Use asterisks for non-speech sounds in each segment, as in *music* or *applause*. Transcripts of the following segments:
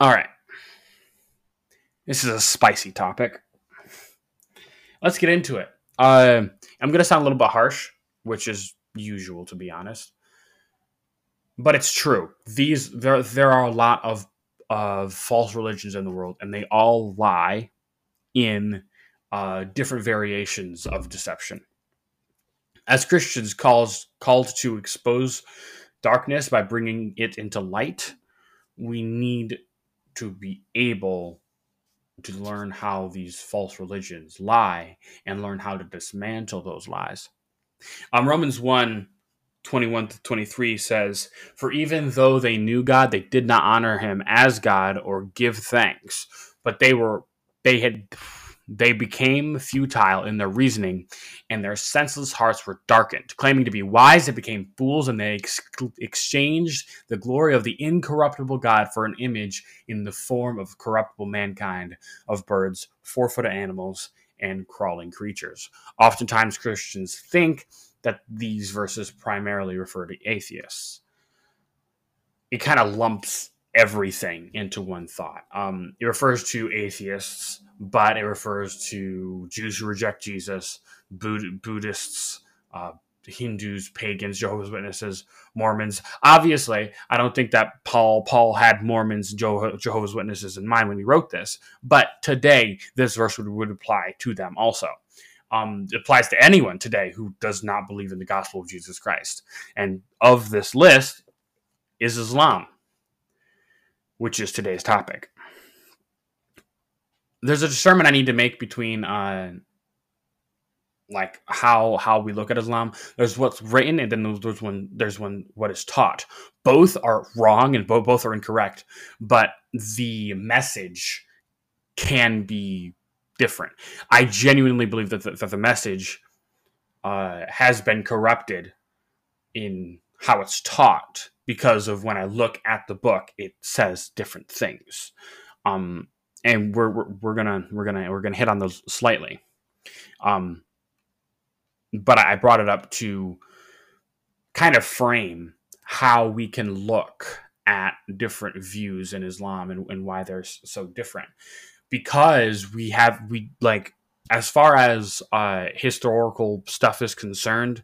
All right. This is a spicy topic. Let's get into it. Uh, I'm going to sound a little bit harsh, which is usual, to be honest. But it's true. These there there are a lot of of false religions in the world, and they all lie in uh, different variations of deception. As Christians, calls called to expose darkness by bringing it into light, we need to be able to learn how these false religions lie and learn how to dismantle those lies. Um, Romans 1 21 to 23 says, For even though they knew God, they did not honor him as God or give thanks, but they were, they had, they became futile in their reasoning, and their senseless hearts were darkened. Claiming to be wise, they became fools, and they ex- exchanged the glory of the incorruptible God for an image in the form of corruptible mankind, of birds, four footed animals, and crawling creatures. Oftentimes, Christians think that these verses primarily refer to atheists. It kind of lumps everything into one thought. Um, it refers to atheists, but it refers to Jews who reject Jesus, Budd- Buddhists, uh, Hindus, pagans, Jehovah's Witnesses, Mormons. Obviously, I don't think that Paul Paul had Mormons, Jehovah's Witnesses in mind when he wrote this, but today this verse would, would apply to them also um, it applies to anyone today who does not believe in the gospel of Jesus Christ. And of this list is Islam, which is today's topic. There's a discernment I need to make between uh, like how how we look at Islam. There's what's written, and then there's one there's one what is taught. Both are wrong, and both both are incorrect. But the message can be different. I genuinely believe that the, that the message uh, has been corrupted in how it's taught because of when I look at the book, it says different things. Um, and we're, we're, we're gonna we're gonna we're gonna hit on those slightly. Um, but I brought it up to kind of frame how we can look at different views in Islam and, and why they're so different because we have we like as far as uh, historical stuff is concerned,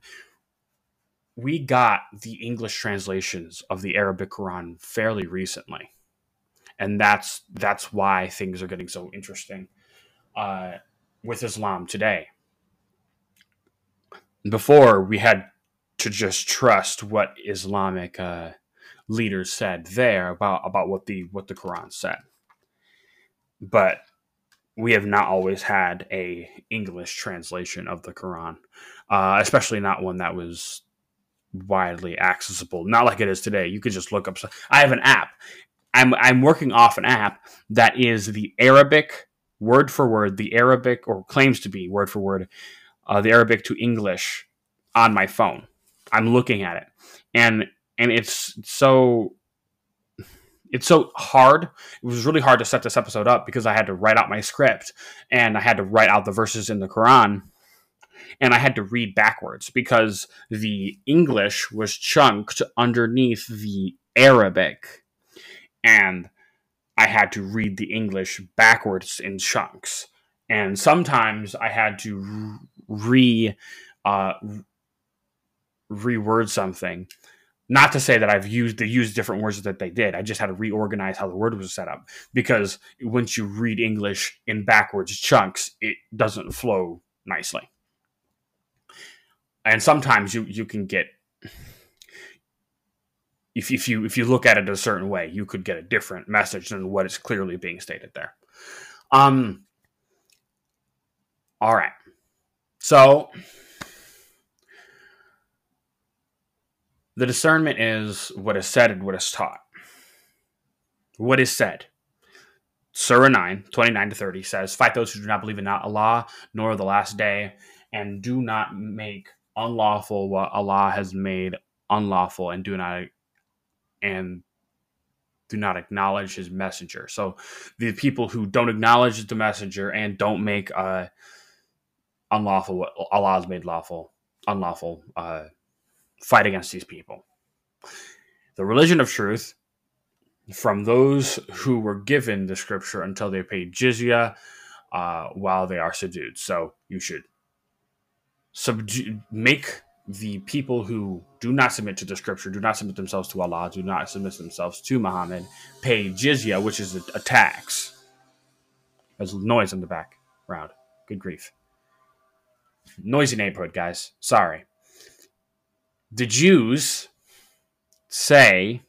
we got the English translations of the Arabic Quran fairly recently, and that's that's why things are getting so interesting uh, with Islam today. Before we had to just trust what Islamic uh, leaders said there about about what the what the Quran said but we have not always had a English translation of the Quran, uh, especially not one that was widely accessible. Not like it is today. You could just look up. I have an app. I'm I'm working off an app that is the Arabic word for word, the Arabic or claims to be word for word, uh, the Arabic to English on my phone. I'm looking at it, and and it's so it's so hard. It was really hard to set this episode up because I had to write out my script and I had to write out the verses in the Quran and I had to read backwards because the English was chunked underneath the Arabic and I had to read the English backwards in chunks. And sometimes I had to re uh, reword something not to say that I've used they used different words that they did. I just had to reorganize how the word was set up because once you read English in backwards chunks, it doesn't flow nicely. And sometimes you you can get if, if you if you look at it a certain way, you could get a different message than what is clearly being stated there. Um. All right. So The discernment is what is said and what is taught. What is said. Surah 9, 29 to 30 says, Fight those who do not believe in Allah nor the last day, and do not make unlawful what Allah has made unlawful, and do not and do not acknowledge his messenger. So the people who don't acknowledge the messenger and don't make uh, unlawful what Allah has made lawful, unlawful, uh, fight against these people. The religion of truth from those who were given the scripture until they paid jizya uh, while they are subdued. So you should subdue, make the people who do not submit to the scripture, do not submit themselves to Allah, do not submit themselves to Muhammad, pay jizya, which is a, a tax. There's noise in the background. Good grief. Noisy neighborhood, guys. Sorry. The Jews say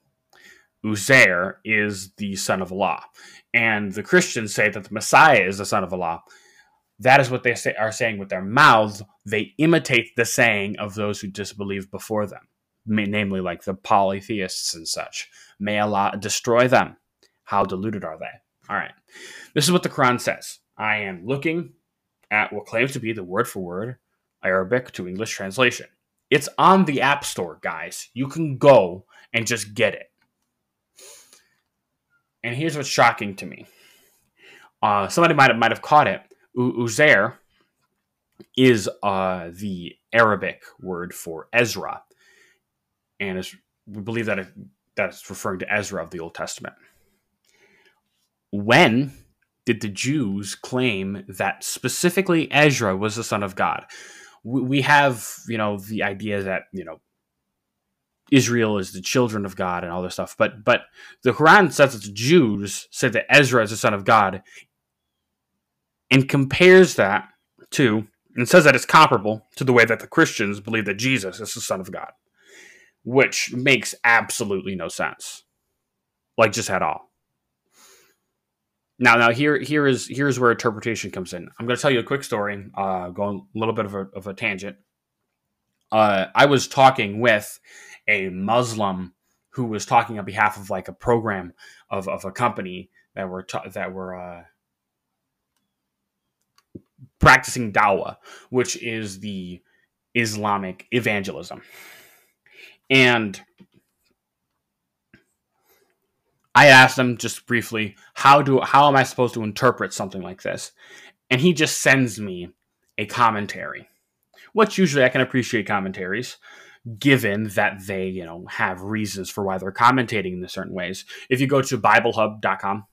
Uzair is the son of Allah, and the Christians say that the Messiah is the son of Allah. That is what they say, are saying with their mouths. They imitate the saying of those who disbelieve before them, namely like the polytheists and such. May Allah destroy them. How deluded are they? All right. This is what the Quran says. I am looking at what claims to be the word for word Arabic to English translation. It's on the App Store, guys. You can go and just get it. And here's what's shocking to me. Uh, somebody might have, might have caught it. Uzair is uh, the Arabic word for Ezra, and we believe that it, that's referring to Ezra of the Old Testament. When did the Jews claim that specifically Ezra was the son of God? We have, you know, the idea that you know Israel is the children of God and all this stuff, but but the Quran says that the Jews said that Ezra is the son of God, and compares that to and says that it's comparable to the way that the Christians believe that Jesus is the son of God, which makes absolutely no sense, like just at all. Now, now here, here is here's where interpretation comes in. I'm going to tell you a quick story, uh, going a little bit of a, of a tangent. Uh, I was talking with a Muslim who was talking on behalf of like a program of, of a company that were ta- that were uh, practicing dawah, which is the Islamic evangelism, and I asked him just briefly, how do how am I supposed to interpret something like this? And he just sends me a commentary. Which usually I can appreciate commentaries, given that they, you know, have reasons for why they're commentating in certain ways. If you go to BibleHub.com,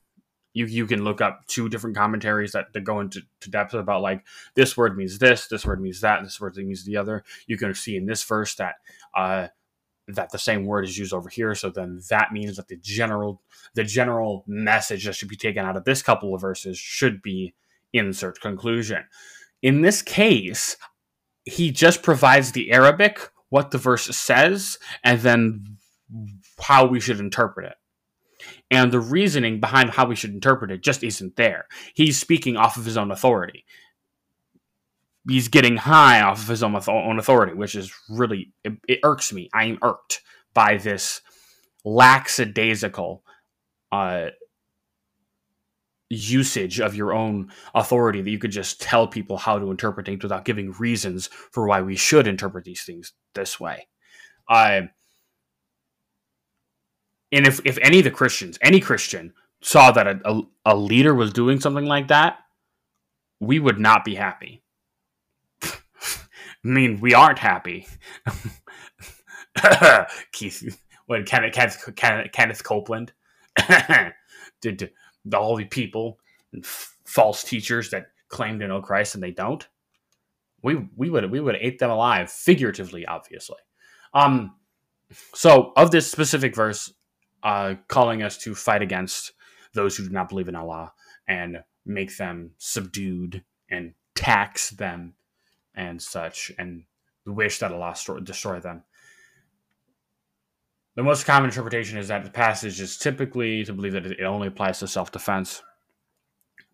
you you can look up two different commentaries that, that go into to depth about like this word means this, this word means that, this word means the other. You can see in this verse that uh, that the same word is used over here. So then that means that the general the general message that should be taken out of this couple of verses should be insert conclusion. In this case he just provides the arabic what the verse says and then how we should interpret it and the reasoning behind how we should interpret it just isn't there he's speaking off of his own authority he's getting high off of his own, own authority, which is really it, it, irks me. I am irked by this lackadaisical uh, usage of your own authority that you could just tell people how to interpret things without giving reasons for why we should interpret these things this way. Uh, and if, if any of the Christians, any Christian, saw that a, a, a leader was doing something like that, we would not be happy *laughs* I mean, we aren't happy. *laughs* Keith, Kenneth, Kenneth, Kenneth, Copeland, *coughs* did all the people and f- false teachers that claim to know Christ and they don't. We we would we would ate them alive, figuratively, obviously. Um, so of this specific verse, uh, calling us to fight against those who do not believe in Allah and make them subdued and tax them and such, and wish that Allah destroy them. The most common interpretation is that the passage is typically to believe that it only applies to self defense.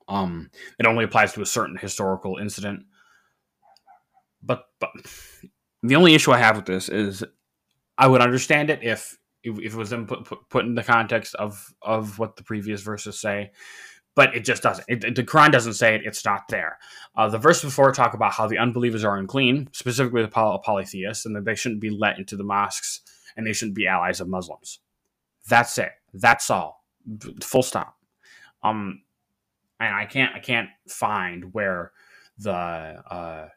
Um, it only applies to a certain historical incident. But, but the only issue I have with this is I would understand it if if, it was put, put, put in the context of of what the previous verses say but it just doesn't. It, the Quran doesn't say it. It's not there. Uh, the verse before talk about how the unbelievers are unclean, specifically the poly- polytheists, and that they shouldn't be let into the mosques and they shouldn't be allies of Muslims. That's it. That's all. Full stop. Um, and I can't I can't find where the uh,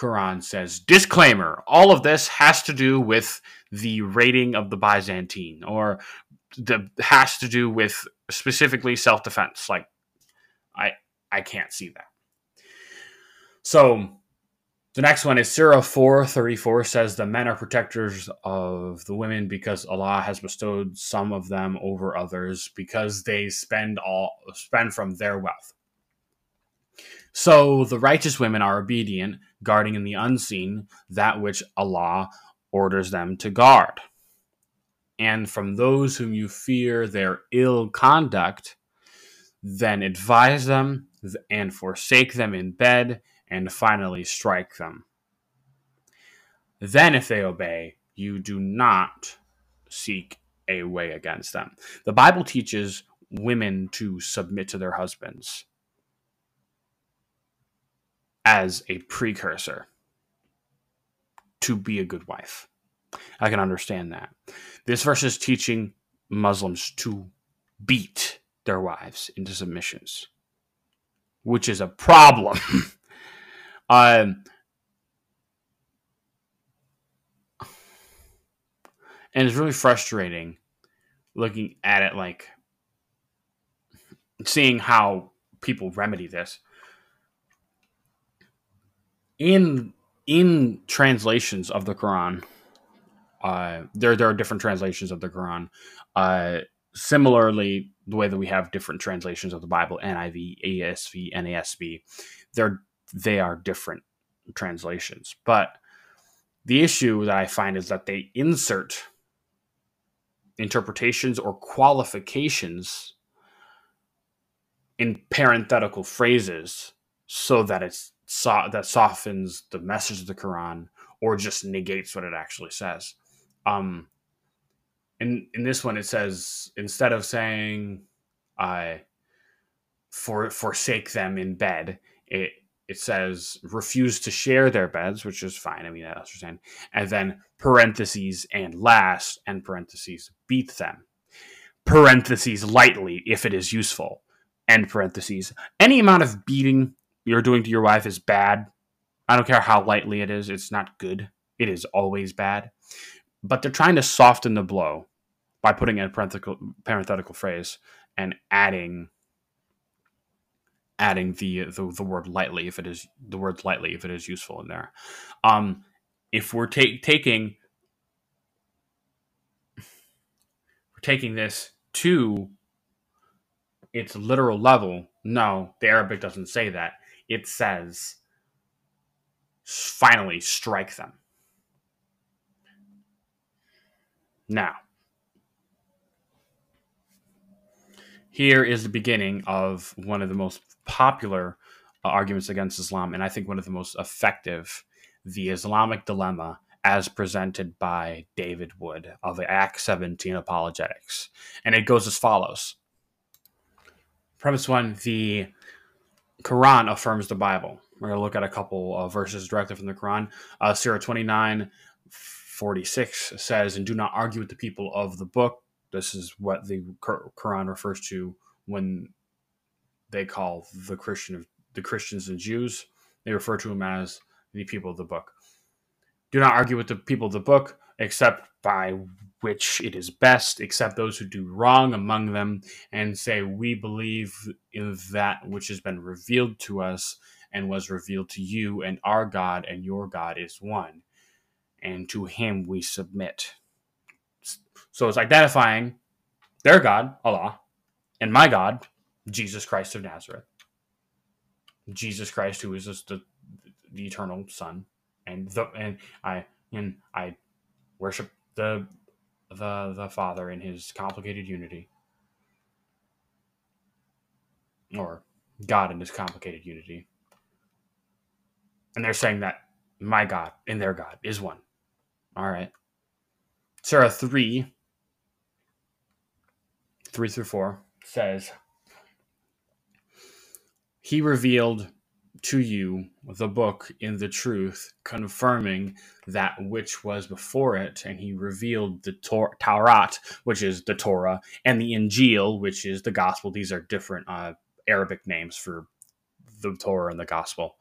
Quran says disclaimer. All of this has to do with the raiding of the Byzantine or that has to do with specifically self defense. Like, I I can't see that. So the next one is Surah 434 says the men are protectors of the women because Allah has bestowed some of them over others because they spend all spend from their wealth. So the righteous women are obedient, guarding in the unseen that which Allah orders them to guard. And from those whom you fear their ill conduct, then advise them and forsake them in bed and finally strike them. Then, if they obey, you do not seek a way against them. The Bible teaches women to submit to their husbands as a precursor to be a good wife. I can understand that. This verse is teaching Muslims to beat their wives into submissions, which is a problem. *laughs* um, and it's really frustrating looking at it like seeing how people remedy this in in translations of the Quran uh, there there are different translations of the Quran. Uh, similarly the way that we have different translations of the Bible NIV ASV NASB they're they are different translations. But the issue that I find is that they insert interpretations or qualifications in parenthetical phrases so that it's so, that softens the message of the Quran or just negates what it actually says. Um, in in this one, it says instead of saying "I for forsake them in bed," it it says refuse to share their beds, which is fine. I mean, I understand. And then parentheses and last and parentheses beat them. Parentheses lightly if it is useful. End parentheses. Any amount of beating you're doing to your wife is bad. I don't care how lightly it is, it's not good. It is always bad. But they're trying to soften the blow by putting in a parenthetical, parenthetical phrase and adding adding the, the the word lightly if it is the word lightly if it is useful in there. Um, if we're ta- taking we're taking this to its literal level, no, the Arabic doesn't say that. It says finally strike them. Now, here is the beginning of one of the most popular uh, arguments against Islam, and I think one of the most effective, the Islamic dilemma as presented by David Wood of Acts 17 Apologetics. And it goes as follows Premise one the Quran affirms the Bible. We're going to look at a couple of verses directly from the Quran. Uh, Surah 29 46 says, And do not argue with the people of the book. This is what the Quran refers to when they call the Christian the Christians and Jews. They refer to them as the people of the book. Do not argue with the people of the book, except by which it is best, except those who do wrong among them, and say, We believe in that which has been revealed to us and was revealed to you, and our God and your God is one, and to him we submit. So it's identifying their God, Allah, and my God, Jesus Christ of Nazareth. Jesus Christ, who is the, the eternal Son, and the and I and I worship the the the Father in His complicated unity, or God in His complicated unity. And they're saying that my God and their God is one. All right. Surah 3, 3 through 4 says, he revealed to you the book in the truth, confirming that which was before it, and he revealed the Tor- Taurat, which is the Torah, and the Injil, which is the Gospel. These are different uh, Arabic names for the Torah and the Gospel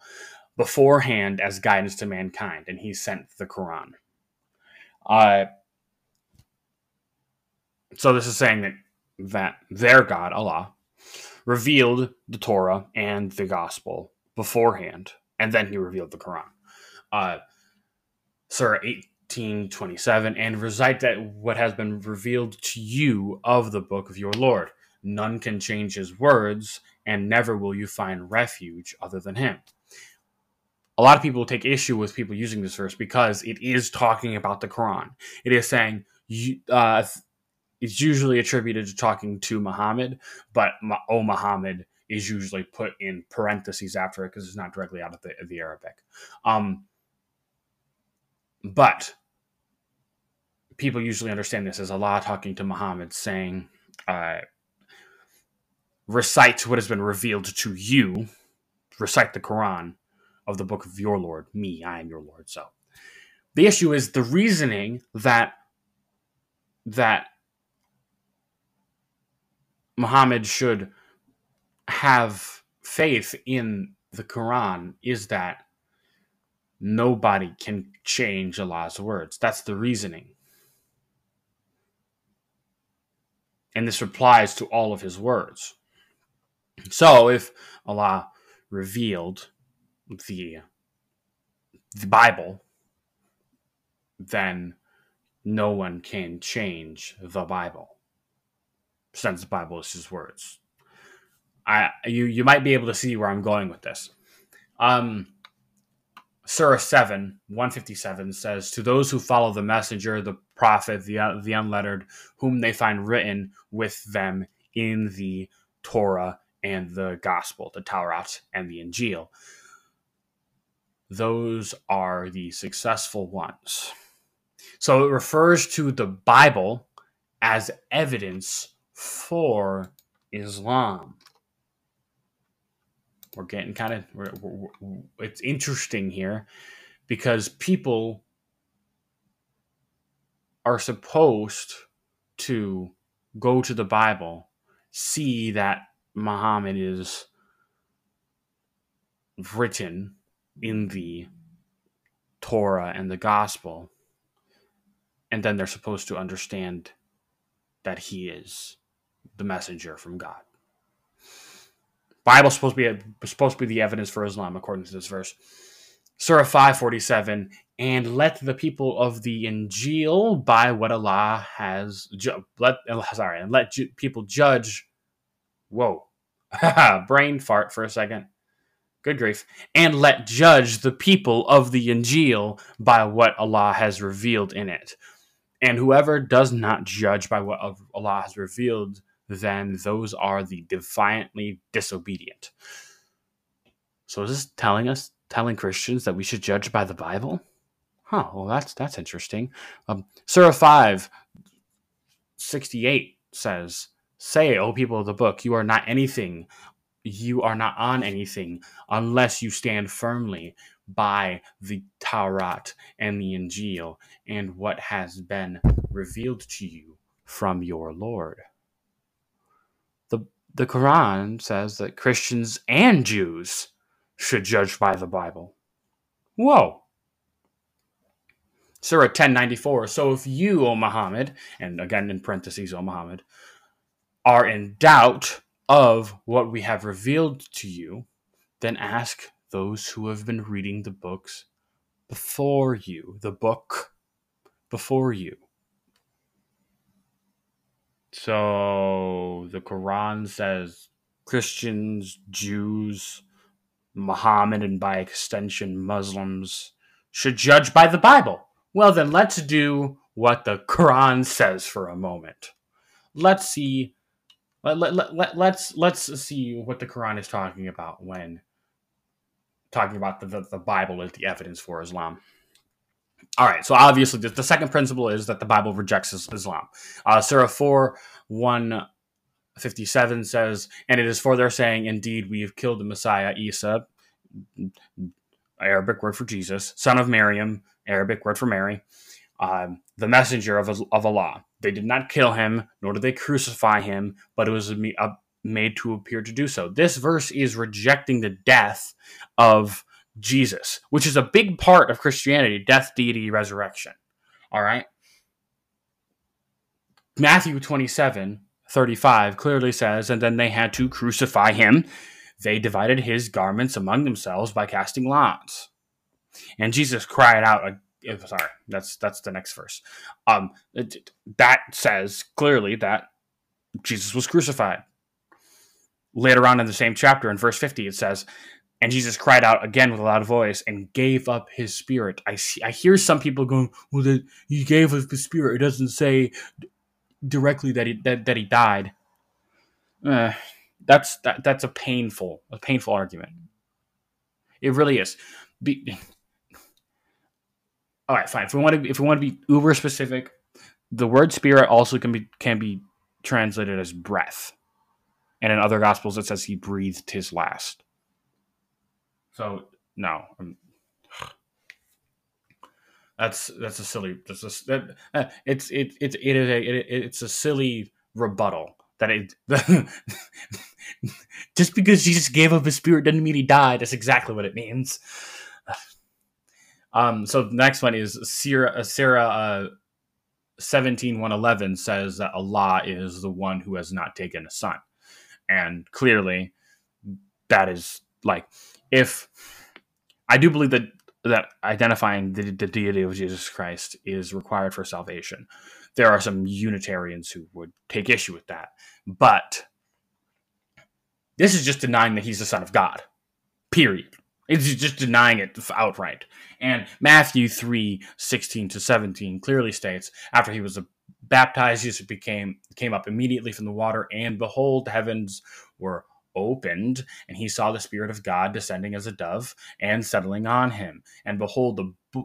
beforehand as guidance to mankind, and he sent the Quran. Uh, So this is saying that that their God, Allah, revealed the Torah and the gospel beforehand, and then he revealed the Quran. Uh, Surah 1827, and recite that what has been revealed to you of the book of your Lord. None can change his words, and never will you find refuge other than him. A lot of people take issue with people using this verse because it is talking about the Quran. It is saying, uh, it's usually attributed to talking to Muhammad, but oh, Muhammad is usually put in parentheses after it because it's not directly out of the, the Arabic. Um, but people usually understand this as Allah talking to Muhammad, saying, uh, recite what has been revealed to you, recite the Quran of the book of your Lord, me, I am your Lord. So the issue is the reasoning that that Muhammad should have faith in the Quran is that nobody can change Allah's words. That's the reasoning. And this applies to all of his words. So if Allah revealed the the Bible, then no one can change the Bible. Since the Bible is his words. I you you might be able to see where I'm going with this. Um Surah 7, 157 says, To those who follow the messenger, the prophet, the, the unlettered, whom they find written with them in the Torah and the Gospel, the Taurat and the Injil. Those are the successful ones. So it refers to the Bible as evidence for Islam we're getting kind of we're, we're, we're, it's interesting here because people are supposed to go to the Bible, see that Muhammad is written in the Torah and the Gospel, and then they're supposed to understand that he is the messenger from God. Bible's supposed to be a, supposed to be the evidence for Islam, according to this verse. Surah 547, and let the people of the Injil by what Allah has ju- let oh, sorry, and let ju- people judge. Whoa, *laughs* brain fart for a second. Good grief. And let judge the people of the Injil by what Allah has revealed in it. And whoever does not judge by what Allah has revealed then those are the defiantly disobedient. So is this telling us, telling Christians that we should judge by the Bible? Huh, well that's that's interesting. Um, Surah 5, 68 says, Say, O people of the book, you are not anything, you are not on anything unless you stand firmly by the Torah and the Injil and what has been revealed to you from your Lord the Quran says that Christians and Jews should judge by the Bible. Whoa. Surah 1094. So if you, O Muhammad, and again in parentheses, O Muhammad, are in doubt of what we have revealed to you, then ask those who have been reading the books before you, the book before you. So the Quran says Christians, Jews, Muhammad, and by extension Muslims should judge by the Bible. Well, then let's do what the Quran says for a moment. Let's see. Let, let, let, let, let's let's see what the Quran is talking about when talking about the, the, the Bible as the evidence for Islam. All right, so obviously the, the, second principle is that the Bible rejects Islam. Uh, Surah 4 157 says, And it is for their saying, Indeed, we have killed the Messiah, Isa, Arabic word for Jesus, son of Maryam, Arabic word for Mary, um, the messenger of, of Allah. They did not kill him, nor did they crucify him, but it was made to appear to do so. This verse is rejecting the death of Jesus, which is a big part of Christianity death, deity, resurrection. All right. Matthew 27 35 clearly says, and then they had to crucify him. They divided his garments among themselves by casting lots. And Jesus cried out, uh, sorry, that's that's the next verse. Um, that says clearly that Jesus was crucified. Later on in the same chapter, in verse 50, it says, and Jesus cried out again with a loud voice and gave up his spirit. I see, I hear some people going, "Well, that he gave up his spirit." It doesn't say directly that he that, that he died. Uh, that's that, that's a painful a painful argument. It really is. Be, all right, fine. If we want to if we want to be uber specific, the word spirit also can be can be translated as breath. And in other gospels it says he breathed his last. So no, I'm, that's that's a silly. That's a, that, uh, it's it, it it is a it, it's a silly rebuttal that it *laughs* just because Jesus gave up his spirit doesn't mean he died. That's exactly what it means. Um. So the next one is Surah. Surah. Uh, 17 111 says that Allah is the one who has not taken a son. And clearly, that is like if I do believe that that identifying the, the deity of Jesus Christ is required for salvation. There are some Unitarians who would take issue with that, but this is just denying that he's the Son of God. Period. It's just denying it outright. And Matthew 3 16 to 17 clearly states after he was baptized, Jesus became came up immediately from the water, and behold, the heavens were opened, and he saw the Spirit of God descending as a dove and settling on him. And behold,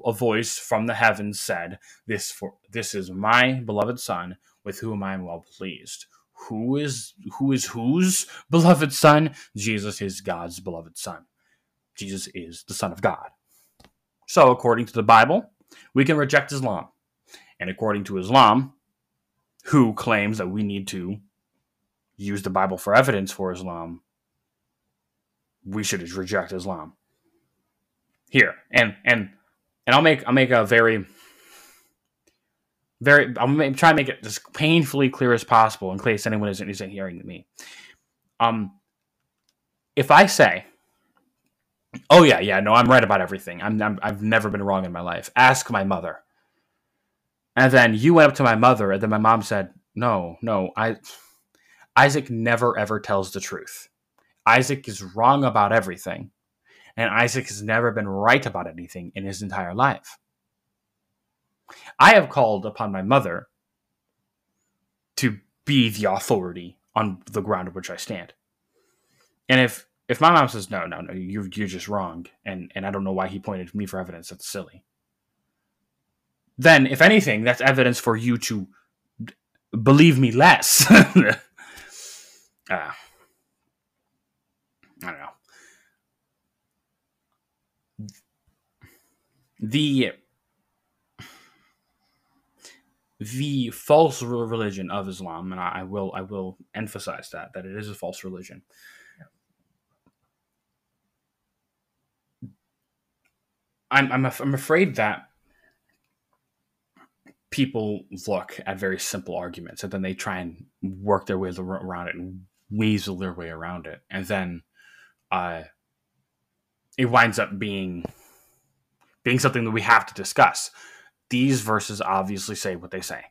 a, voice from the heavens said, "This for this is my beloved Son, with whom I am well pleased." Who is who is whose beloved Son? Jesus is God's beloved Son. Jesus is the Son of God. So, according to the Bible, we can reject Islam. And according to Islam, who claims that we need to use the Bible for evidence for Islam, we should reject Islam. Here and and and I'll make I'll make a very very I'm try to make it as painfully clear as possible in case anyone isn't isn't hearing me. Um, if I say, "Oh yeah, yeah, no, I'm right about everything. I'm, I'm I've never been wrong in my life," ask my mother. And then you went up to my mother, and then my mom said, "No, no, I." Isaac never ever tells the truth. Isaac is wrong about everything, and Isaac has never been right about anything in his entire life. I have called upon my mother to be the authority on the ground of which I stand. And if if my mom says no, no, no, you're you're just wrong, and and I don't know why he pointed to me for evidence, that's silly. Then, if anything, that's evidence for you to believe me less. *laughs* uh, I don't know. The the false religion of Islam, and I, will I will emphasize that that it is a false religion. I'm I'm I'm afraid that people look at very simple arguments and then they try and work their way around it and weasel their way around it, and then uh, it winds up being being something that we have to discuss. These verses obviously say what they say.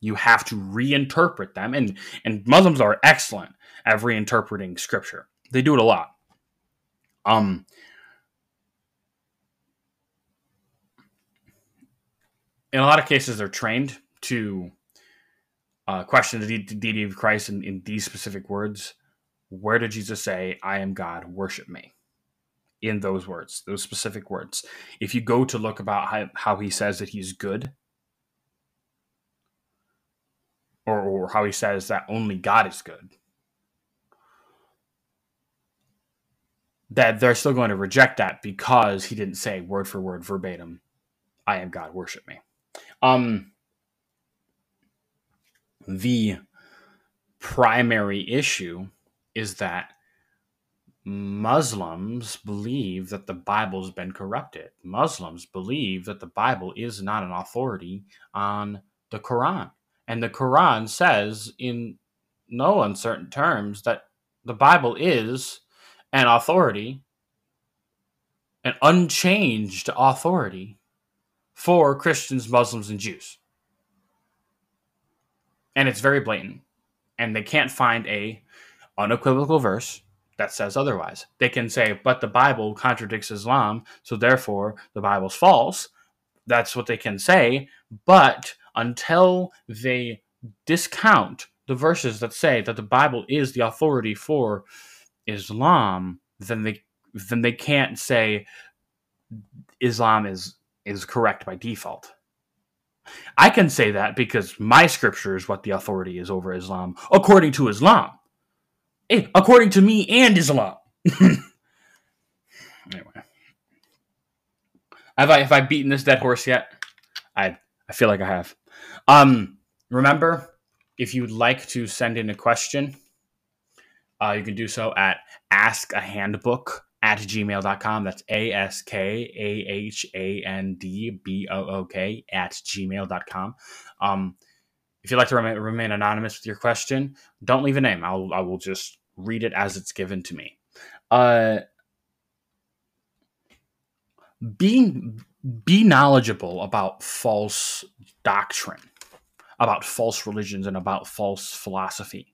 You have to reinterpret them, and and Muslims are excellent at reinterpreting scripture. They do it a lot. Um, in a lot of cases, they're trained to uh, question the deity of Christ in, in these specific words. Where did Jesus say, I am God, worship me? In those words, those specific words. If you go to look about how, how he says that he's good, or, or how he says that only God is good, that they're still going to reject that because he didn't say word for word verbatim, I am God, worship me. Um, the primary issue is that Muslims believe that the Bible's been corrupted. Muslims believe that the Bible is not an authority on the Quran. And the Quran says in no uncertain terms that the Bible is an authority, an unchanged authority for Christians, Muslims, and Jews. And it's very blatant. And they can't find a unequivocal verse that says otherwise. They can say, but the Bible contradicts Islam, so therefore the Bible's false. That's what they can say. But until they discount the verses that say that the Bible is the authority for Islam, then they then they can't say Islam is is correct by default. I can say that because my scripture is what the authority is over Islam, according to Islam. Eh, according to me and Islam. *laughs* anyway. Have I have I beaten this dead horse yet? I I feel like I have. Um remember, if you'd like to send in a question, uh, you can do so at askahandbook at gmail.com. That's A S K A H A N D B O O K at gmail.com. Um, if you'd like to remain, remain, anonymous with your question, don't leave a name. I'll, I will just read it as it's given to me. Uh, being be knowledgeable about false doctrine, about false religions, and about false philosophy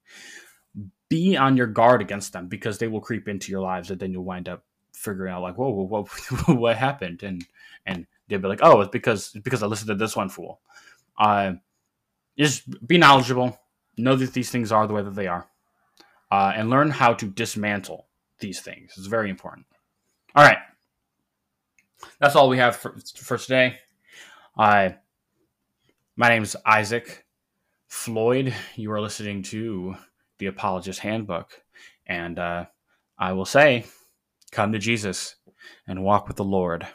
be on your guard against them because they will creep into your lives and then you'll wind up figuring out like whoa, whoa, whoa *laughs* what happened? And and they'll be like oh it's because it's because i listened to this one fool. Uh just be knowledgeable know that these things are the way that they are uh, and learn how to dismantle these things. It's very important. All right. That's all we have for, for today. Uh, my name is isaac floyd. You are listening to the Apologist Handbook. And uh, I will say, come to Jesus and walk with the Lord.